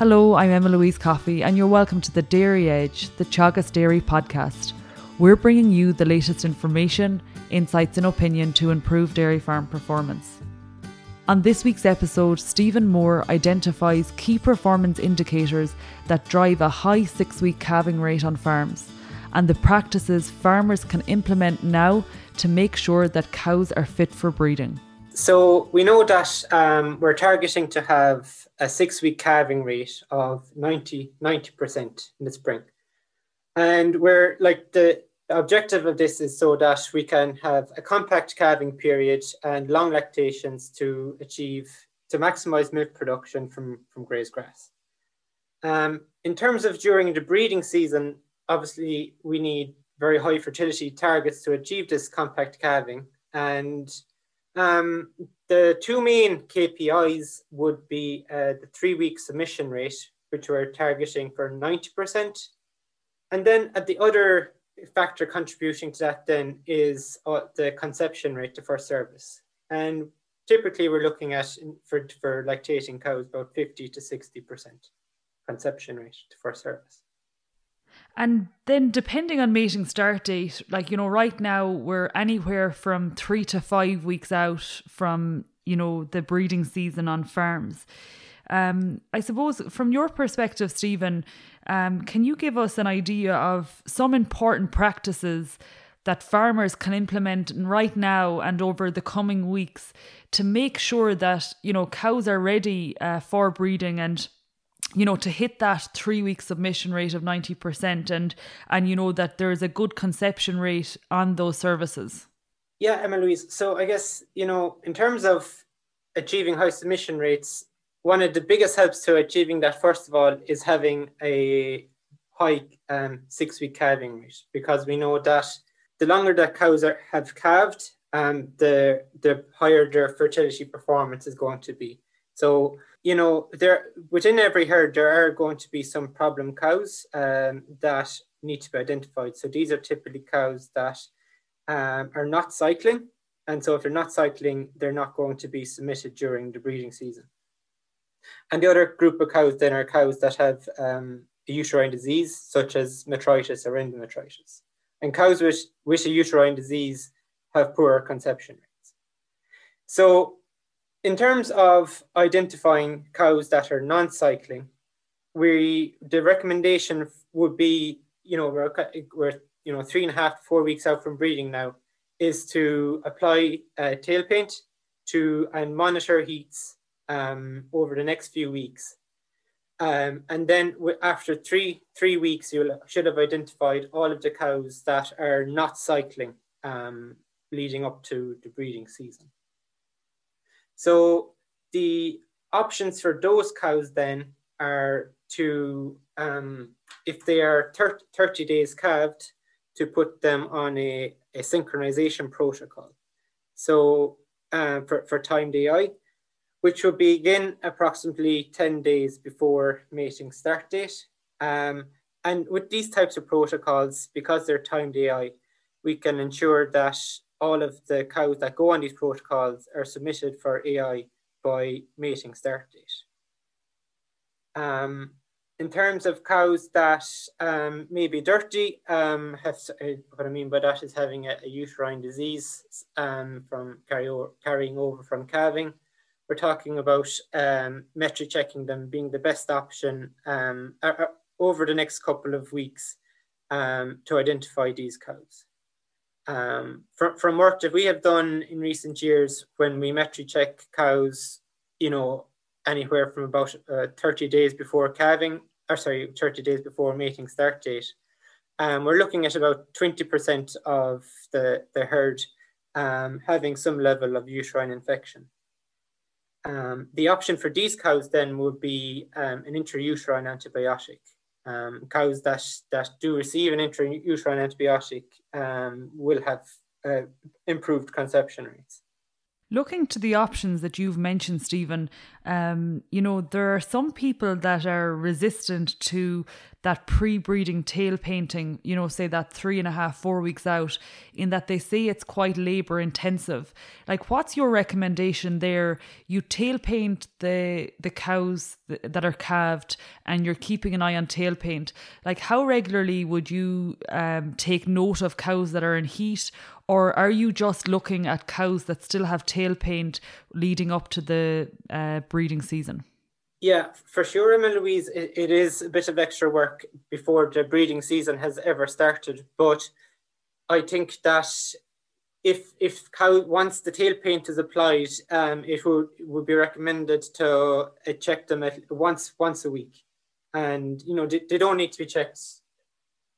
Hello, I'm Emma Louise Coffey, and you're welcome to the Dairy Edge, the Teagasc Dairy podcast. We're bringing you the latest information, insights, and opinion to improve dairy farm performance. On this week's episode, Stephen Moore identifies key performance indicators that drive a high six week calving rate on farms and the practices farmers can implement now to make sure that cows are fit for breeding. So we know that um, we're targeting to have a six-week calving rate of 90 percent in the spring, and we're like the objective of this is so that we can have a compact calving period and long lactations to achieve to maximize milk production from from grazed grass. Um, in terms of during the breeding season, obviously we need very high fertility targets to achieve this compact calving and um, the two main KPIs would be uh, the three week submission rate, which we're targeting for 90%. And then at the other factor contributing to that then is uh, the conception rate to first service. And typically we're looking at for, for lactating cows about 50 to 60% conception rate to first service. And then depending on mating start date, like, you know, right now we're anywhere from three to five weeks out from, you know, the breeding season on farms. Um, I suppose from your perspective, Stephen, um, can you give us an idea of some important practices that farmers can implement right now and over the coming weeks to make sure that, you know, cows are ready uh, for breeding and you know to hit that three week submission rate of 90% and and you know that there's a good conception rate on those services. Yeah emma louise. So i guess you know in terms of achieving high submission rates one of the biggest helps to achieving that first of all is having a high um, six week calving rate because we know that the longer that cows are, have calved um, the the higher their fertility performance is going to be. So you know, there within every herd there are going to be some problem cows um, that need to be identified. So these are typically cows that um, are not cycling, and so if they're not cycling, they're not going to be submitted during the breeding season. And the other group of cows then are cows that have um, a uterine disease, such as metritis or endometritis. And cows with, with a uterine disease have poorer conception rates. So in terms of identifying cows that are non-cycling, we the recommendation would be, you know, we're, we're you know three and a half to four weeks out from breeding now, is to apply uh, tail paint to and monitor heats um, over the next few weeks. Um, and then after three three weeks, you should have identified all of the cows that are not cycling um, leading up to the breeding season. So the options for those cows then are to, um, if they are 30, 30 days calved, to put them on a, a synchronization protocol. So uh, for, for timed AI, which will begin approximately 10 days before mating start date. Um, and with these types of protocols, because they're timed AI, we can ensure that all of the cows that go on these protocols are submitted for AI by mating start date. Um, in terms of cows that um, may be dirty, um, have, uh, what I mean by that is having a, a uterine disease um, from carry carrying over from calving. We're talking about um, metri checking them being the best option um, over the next couple of weeks to identify these cows um, from, from work that we have done in recent years when we metri check cows, you know, anywhere from about uh, 30 days before calving, or sorry, 30 days before mating start date, um, we're looking at about 20% of the, the herd um, having some level of uterine infection. Um, the option for these cows then would be um, an intrauterine antibiotic um, cows that, that do receive an intrauterine antibiotic um, will have uh, improved conception rates. Looking to the options that you've mentioned, Stephen, um, you know, there are some people that are resistant to that pre breeding tail painting, you know, say that three and a half, four weeks out, in that they say it's quite labour intensive. Like, what's your recommendation there? You tail paint the, the cows that are calved and you're keeping an eye on tail paint. Like, how regularly would you um, take note of cows that are in heat? Or are you just looking at cows that still have tail paint leading up to the uh, breeding season? Yeah, for sure, Emma Louise, it, it is a bit of extra work before the breeding season has ever started. But I think that if if cow once the tail paint is applied, um, it would would be recommended to uh, check them at once once a week, and you know they, they don't need to be checked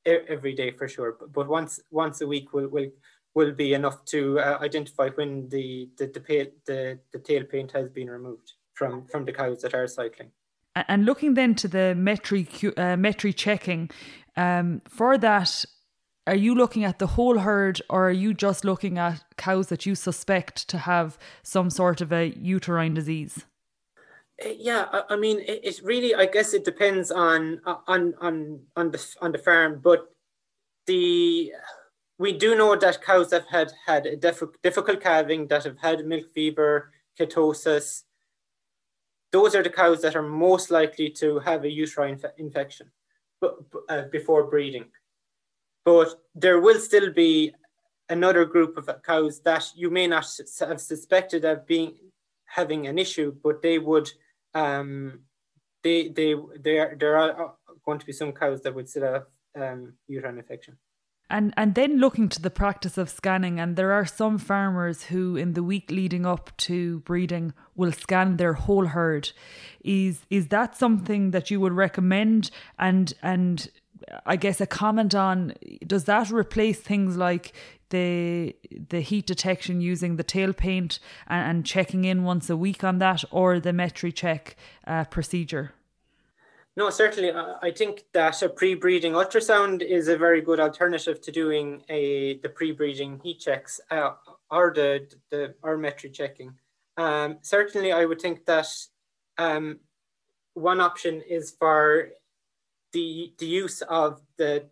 every day for sure, but, but once once a week will will will be enough to uh, identify when the the the, the the tail paint has been removed from from the cows that are cycling. And looking then to the metri uh, metri checking, um, for that, are you looking at the whole herd, or are you just looking at cows that you suspect to have some sort of a uterine disease? Uh, yeah, I, I mean, it, it, really, I guess, it depends on on on on the on the farm, but the we do know that cows that have had a difficult calving, that have had milk fever, ketosis, those are the cows that are most likely to have a uterine inf- infection uh, before breeding. But there will still be another group of cows that you may not have suspected of being having an issue, but they would um, they they there there are going to be some cows that would still have um, uterine infection and and then looking to the practice of scanning and there are some farmers who in the week leading up to breeding will scan their whole herd. Is is that something that you would recommend? And and I guess a comment on does that replace things like the the heat detection using the tail paint and, and checking in once a week on that or the metri check uh, procedure no, certainly. I think that a pre-breeding ultrasound is a very good alternative to doing a the pre-breeding heat checks uh, or the the or checking. Um, certainly, I would think that um, one option is for the the use of the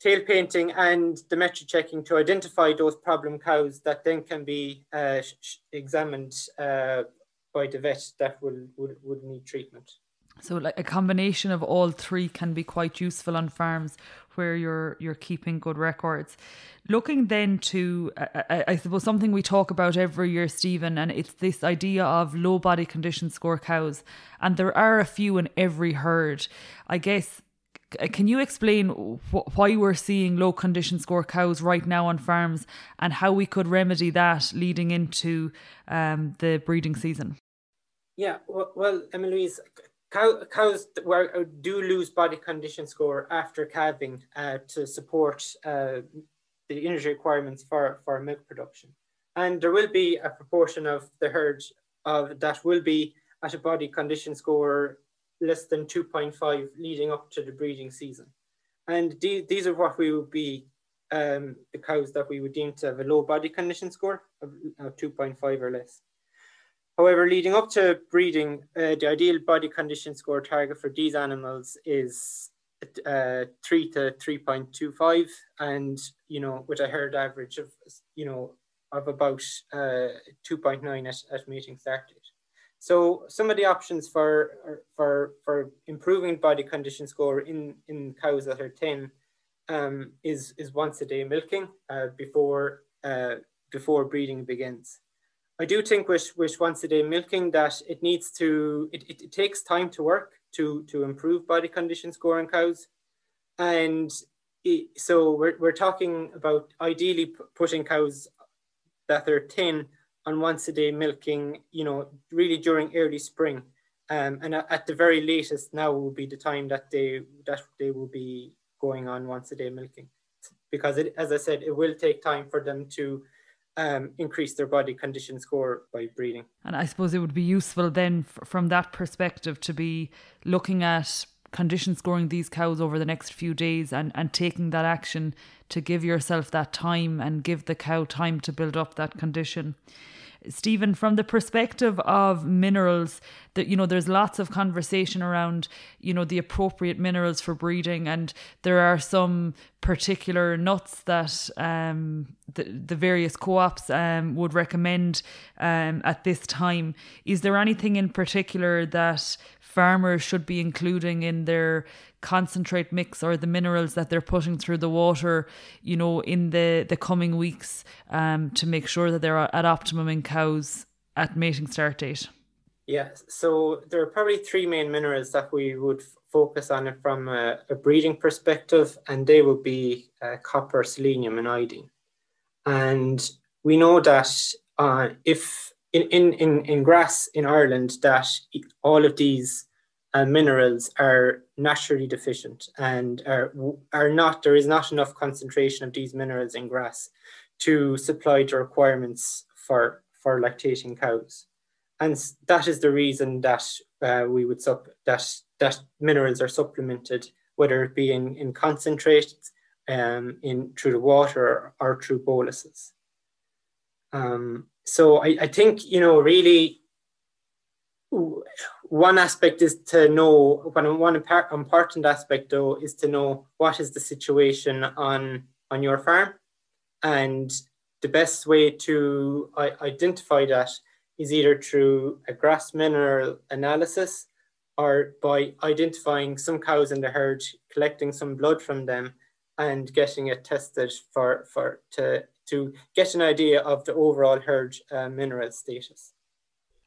tail painting and the metri checking to identify those problem cows that then can be uh, examined uh, by the vet that will would, would need treatment. So like a combination of all three can be quite useful on farms where you're you're keeping good records. Looking then to I, I suppose something we talk about every year, Stephen, and it's this idea of low body condition score cows, and there are a few in every herd. I guess can you explain wh- why we're seeing low condition score cows right now on farms and how we could remedy that leading into um, the breeding season? Yeah, well, well Emma Louise, Cow, cows were, uh, do lose body condition score after calving uh, to support uh, the energy requirements for, for milk production. And there will be a proportion of the herd of that will be at a body condition score less than 2.5 leading up to the breeding season. And these are what we would be um, the cows that we would deem to have a low body condition score of, of 2.5 or less. However, leading up to breeding, uh, the ideal body condition score target for these animals is uh, 3 to 3.25 and, you know, with a herd average of, you know, of about uh, 2.9 at, at mating start date. So some of the options for for for improving body condition score in in cows that are thin um, is is once a day milking uh, before uh, before breeding begins. I do think with, with once a day milking that it needs to, it, it, it takes time to work to, to improve body condition score in cows. And it, so we're, we're talking about ideally putting cows that are thin on once a day milking, you know, really during early spring. Um, and at the very latest now will be the time that they that they will be going on once a day milking because it, as I said, it will take time for them to um, increase their body condition score by breeding. And I suppose it would be useful then, f- from that perspective, to be looking at condition scoring these cows over the next few days and, and taking that action to give yourself that time and give the cow time to build up that condition. Stephen, from the perspective of minerals, that you know, there's lots of conversation around, you know, the appropriate minerals for breeding, and there are some particular nuts that um, the, the various co-ops um, would recommend um, at this time. Is there anything in particular that farmers should be including in their concentrate mix or the minerals that they're putting through the water, you know, in the, the coming weeks um, to make sure that they're at optimum in cows at mating start date? Yeah, so there are probably three main minerals that we would focus on it from a, a breeding perspective, and they would be uh, copper, selenium, and iodine. And we know that uh, if in, in, in, in grass in Ireland, that all of these uh, minerals are naturally deficient and are, are not, there is not enough concentration of these minerals in grass to supply the requirements for, for lactating cows. And that is the reason that uh, we would sup that that minerals are supplemented, whether it be in, in concentrates, um, in through the water or, or through boluses. Um, so I, I think you know really one aspect is to know one one important aspect though is to know what is the situation on on your farm. And the best way to identify that is either through a grass mineral analysis or by identifying some cows in the herd collecting some blood from them and getting it tested for for to to get an idea of the overall herd uh, mineral status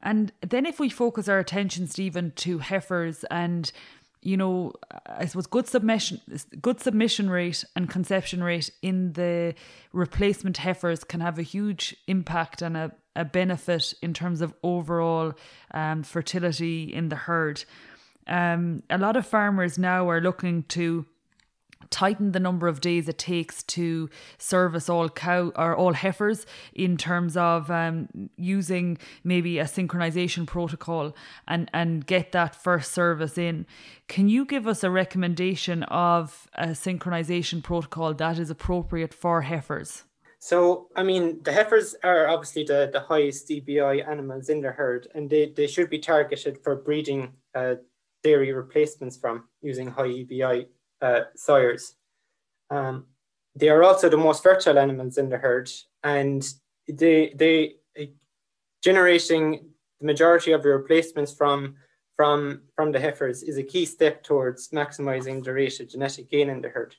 and then if we focus our attention, Stephen, to heifers and you know, I suppose good submission, good submission rate and conception rate in the replacement heifers can have a huge impact and a, a benefit in terms of overall um, fertility in the herd. Um, a lot of farmers now are looking to tighten the number of days it takes to service all cow or all heifers in terms of um, using maybe a synchronization protocol and and get that first service in. Can you give us a recommendation of a synchronization protocol that is appropriate for heifers? So, I mean, the heifers are obviously the, the highest EBI animals in the herd, and they, they should be targeted for breeding uh, dairy replacements from using high EBI uh, sires. Um, they are also the most fertile animals in the herd, and they they generating the majority of your replacements from from from the heifers is a key step towards maximizing the rate of genetic gain in the herd.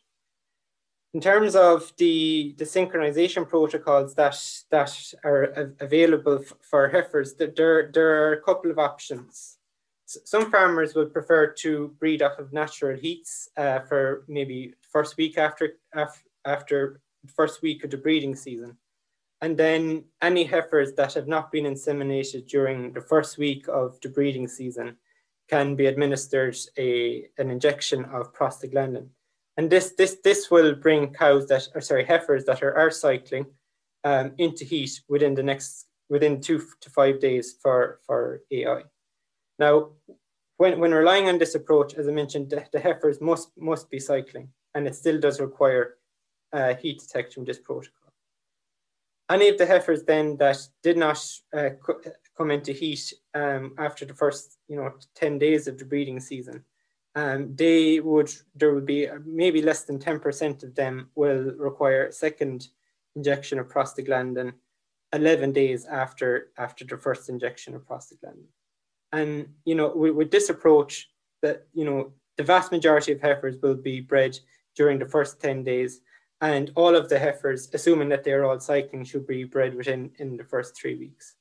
In terms of the, the synchronization protocols that that are available for heifers, there, there are a couple of options some farmers would prefer to breed off of natural heats uh, for maybe first week after, after first week of the breeding season. And then any heifers that have not been inseminated during the first week of the breeding season can be administered a, an injection of prostaglandin. And this, this, this will bring cows that are, sorry, heifers that are, are cycling um, into heat within the next, within two to five days for, for AI. Now, when, when relying on this approach, as I mentioned, the, the heifers must, must be cycling, and it still does require uh, heat detection with this protocol. Any of the heifers then that did not uh, come into heat um, after the first, you know, 10 days of the breeding season, um, they would, there would be maybe less than 10% of them will require a second injection of prostaglandin 11 days after, after the first injection of prostaglandin. And you know, with, with this approach, that you know, the vast majority of heifers will be bred during the first 10 days and all of the heifers, assuming that they're all cycling, should be bred within in the first three weeks.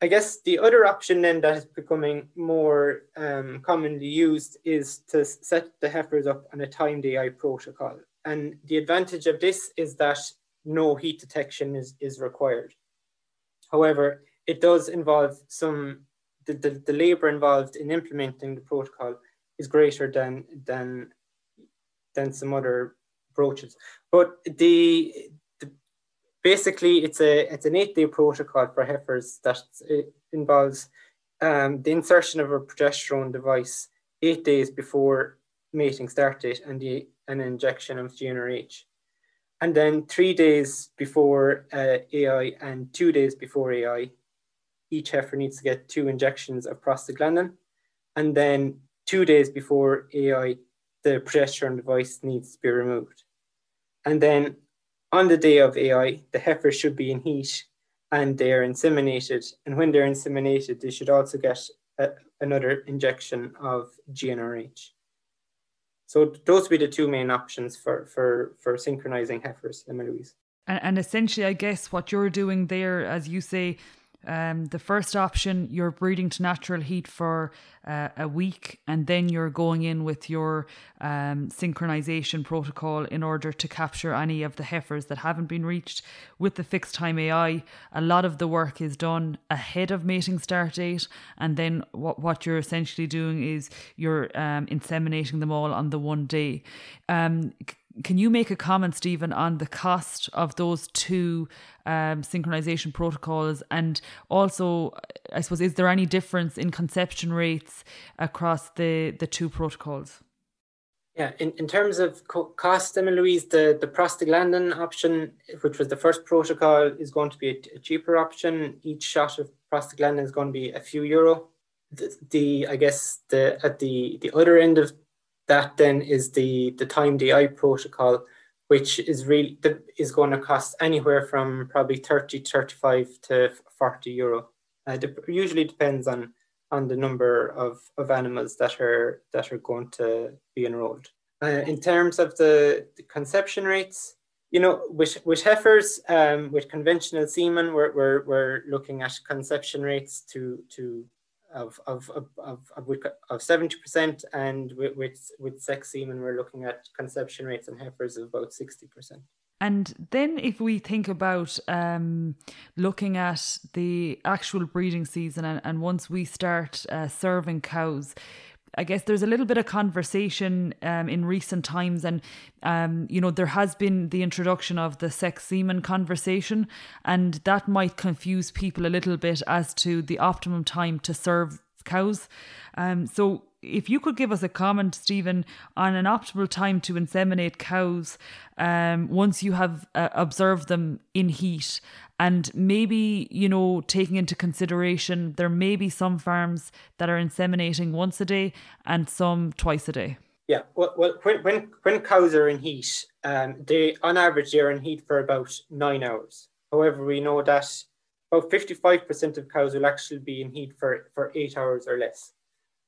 I guess the other option then that is becoming more um, commonly used is to set the heifers up on a timed AI protocol. And the advantage of this is that no heat detection is, is required. However, it does involve some the, the, the labor involved in implementing the protocol is greater than than than some other approaches. But the, the basically it's a it's an eight day protocol for heifers that involves um, the insertion of a progesterone device eight days before mating start date and the an injection of GnRH. And then three days before uh, AI and two days before AI, each heifer needs to get two injections of prostaglandin. And then two days before AI, the progesterone device needs to be removed. And then on the day of AI, the heifer should be in heat and they are inseminated. And when they're inseminated, they should also get a, another injection of GnRH. So those would be the two main options for for for synchronizing heifers, Emma Louise. And, and essentially, I guess what you're doing there, as you say, um, the first option, you're breeding to natural heat for uh, a week, and then you're going in with your um, synchronization protocol in order to capture any of the heifers that haven't been reached. With the fixed time AI, a lot of the work is done ahead of mating start date, and then what, what you're essentially doing is you're um, inseminating them all on the one day. Um, can you make a comment, Stephen, on the cost of those two um, synchronization protocols? And also, I suppose, is there any difference in conception rates across the, the two protocols? Yeah, in, in terms of co- cost, Emma Louise, the, the prostaglandin option, which was the first protocol, is going to be a, a cheaper option. Each shot of prostaglandin is going to be a few euro. The, the I guess the at the the other end of that then is the the timed AI protocol, which is really is going to cost anywhere from probably 30, 35 to 40 euro. Uh, it usually depends on on the number of, of animals that are that are going to be enrolled. Uh, in terms of the, the, conception rates, you know, with with heifers, um, with conventional semen, we're, we're, we're looking at conception rates to to of of of of, seventy percent, and with, with with sex semen, we're looking at conception rates in heifers of about sixty percent. And then, if we think about um, looking at the actual breeding season, and, and once we start uh, serving cows, I guess there's a little bit of conversation um, in recent times, and um, you know there has been the introduction of the sex semen conversation, and that might confuse people a little bit as to the optimum time to serve cows. Um, so if you could give us a comment, Stephen, on an optimal time to inseminate cows um, once you have uh, observed them in heat, and maybe, you know, taking into consideration there may be some farms that are inseminating once a day and some twice a day. Yeah, well, well when, when, when cows are in heat, um, they on average they're in heat for about nine hours. However, we know that about 55% of cows will actually be in heat for, for eight hours or less.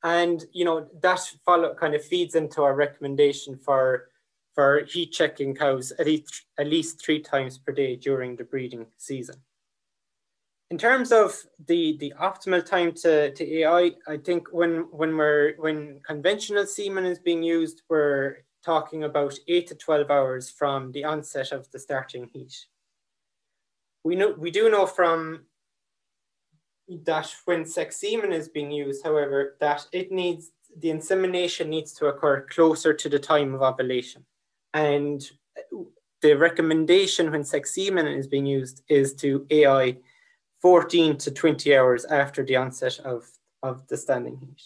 And, you know, that follow kind of feeds into our recommendation for for heat checking cows at least, at least three times per day during the breeding season. In terms of the, the optimal time to, to AI, I think when, when, we're, when conventional semen is being used, we're talking about 8 to 12 hours from the onset of the standing heat. We, know, we do know from that when sex semen is being used, however, that it needs the insemination needs to occur closer to the time of ovulation. And the recommendation when sex semen is being used is to AI 14 to 20 hours after the onset of, of the standing heat.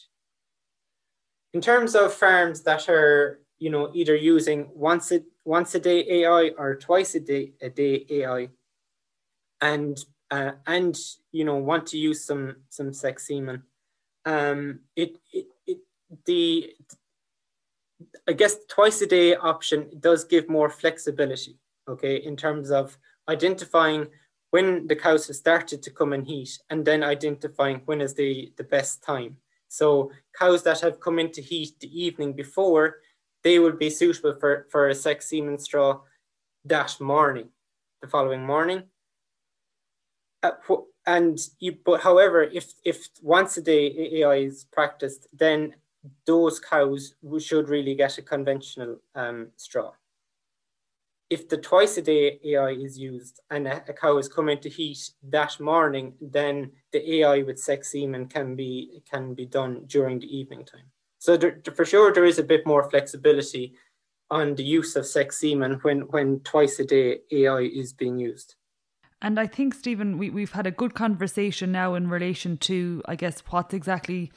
In terms of farms that are, you know, either using once a, once a day AI or twice a day, a day AI, and uh, and you know want to use some some sex semen, um, it, it, it the I guess twice a day option does give more flexibility, okay, in terms of identifying when the cows have started to come in heat and then identifying when is the, the best time. So cows that have come into heat the evening before, they will be suitable for, for a sex semen straw that morning, the following morning. Uh, and you, but however, if if once a day AI is practiced, then those cows should really get a conventional um, straw. If the twice a day AI is used and a, a, cow is coming to heat that morning, then the AI with sex semen can be can be done during the evening time. So there, for sure, there is a bit more flexibility on the use of sex semen when when twice a day AI is being used. And I think, Stephen, we, we've had a good conversation now in relation to, I guess, what exactly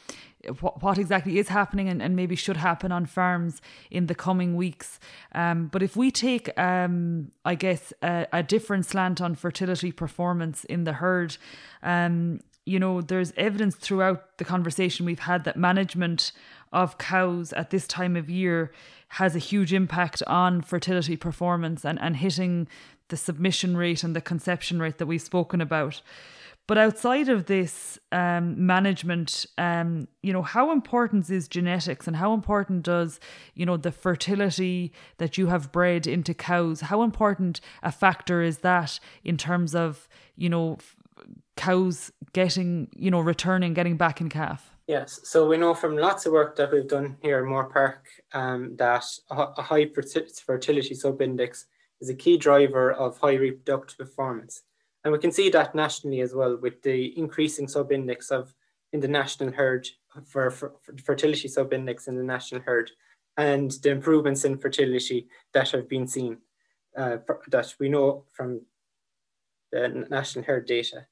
what exactly is happening and, and maybe should happen on farms in the coming weeks. Um, but if we take, um, I guess, a, a, different slant on fertility performance in the herd, um, you know, there's evidence throughout the conversation we've had that management of cows at this time of year has a huge impact on fertility performance and, and hitting the submission rate and the conception rate that we've spoken about. But outside of this um, management, um, you know, how important is genetics and how important does, you know, the fertility that you have bred into cows, how important a factor is that in terms of, you know, cows getting, you know, returning, getting back in calf? Yes, so we know from lots of work that we've done here in Moorepark um, that a high fertility subindex is a key driver of high reproductive performance. And we can see that nationally as well with the increasing subindex of in the national herd for, for, for fertility subindex in the national herd and the improvements in fertility that have been seen uh, that we know from the national herd data.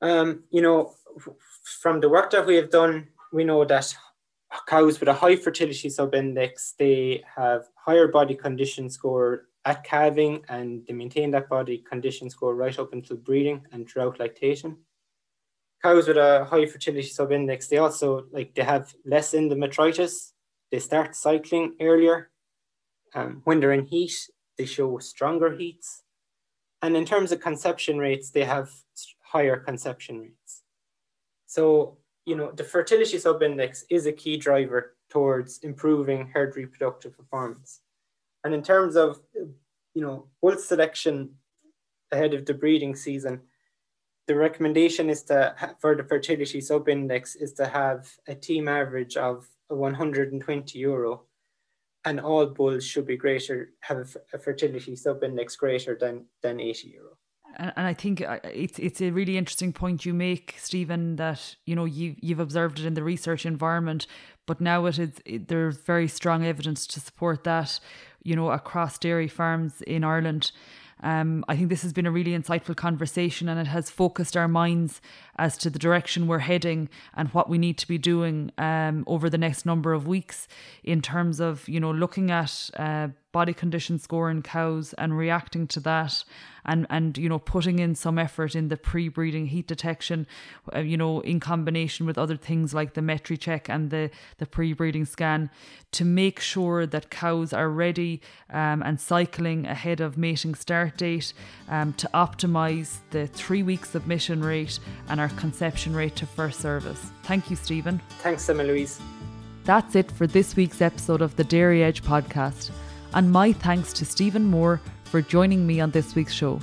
Um, you know, from the work that we have done, we know that cows with a high fertility subindex, they have higher body condition score at calving and they maintain that body condition score right up until breeding and throughout lactation. Cows with a high fertility subindex, they also like they have less endometritis. They start cycling earlier. Um, when they're in heat, they show stronger heats. And in terms of conception rates, they have higher conception rates. So, you know, the fertility subindex is a key driver towards improving herd reproductive performance. And in terms of, you know, bull selection ahead of the breeding season, the recommendation is to, for the fertility sub index is to have a team average of 120 euro and all bulls should be greater, have a fertility sub index greater than, than 80 euro and, and I think uh, it's it's a really interesting point you make, Stephen. That you know you you've observed it in the research environment, but now it is it, there's very strong evidence to support that. You know across dairy farms in Ireland. Um, I think this has been a really insightful conversation and it has focused our minds as to the direction we're heading and what we need to be doing um, over the next number of weeks in terms of, you know, looking at uh, body condition score in cows and reacting to that and and you know putting in some effort in the pre-breeding heat detection uh, you know in combination with other things like the metri check and the the pre-breeding scan to make sure that cows are ready um, and cycling ahead of mating start date um, to optimize the three week submission rate and our conception rate to first service. Thank you stephen. Thanks emma louise. That's it for this week's episode of the dairy edge podcast and my thanks to Stephen Moore for joining me on this week's show.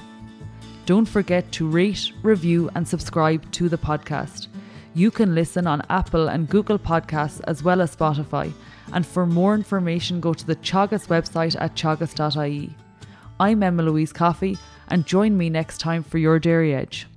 Don't forget to rate, review, and subscribe to the podcast. You can listen on Apple and Google Podcasts as well as Spotify. And for more information, go to the Teagasc website at teagasc.ie. I'm Emma Louise Coffey, and join me next time for your Dairy Edge.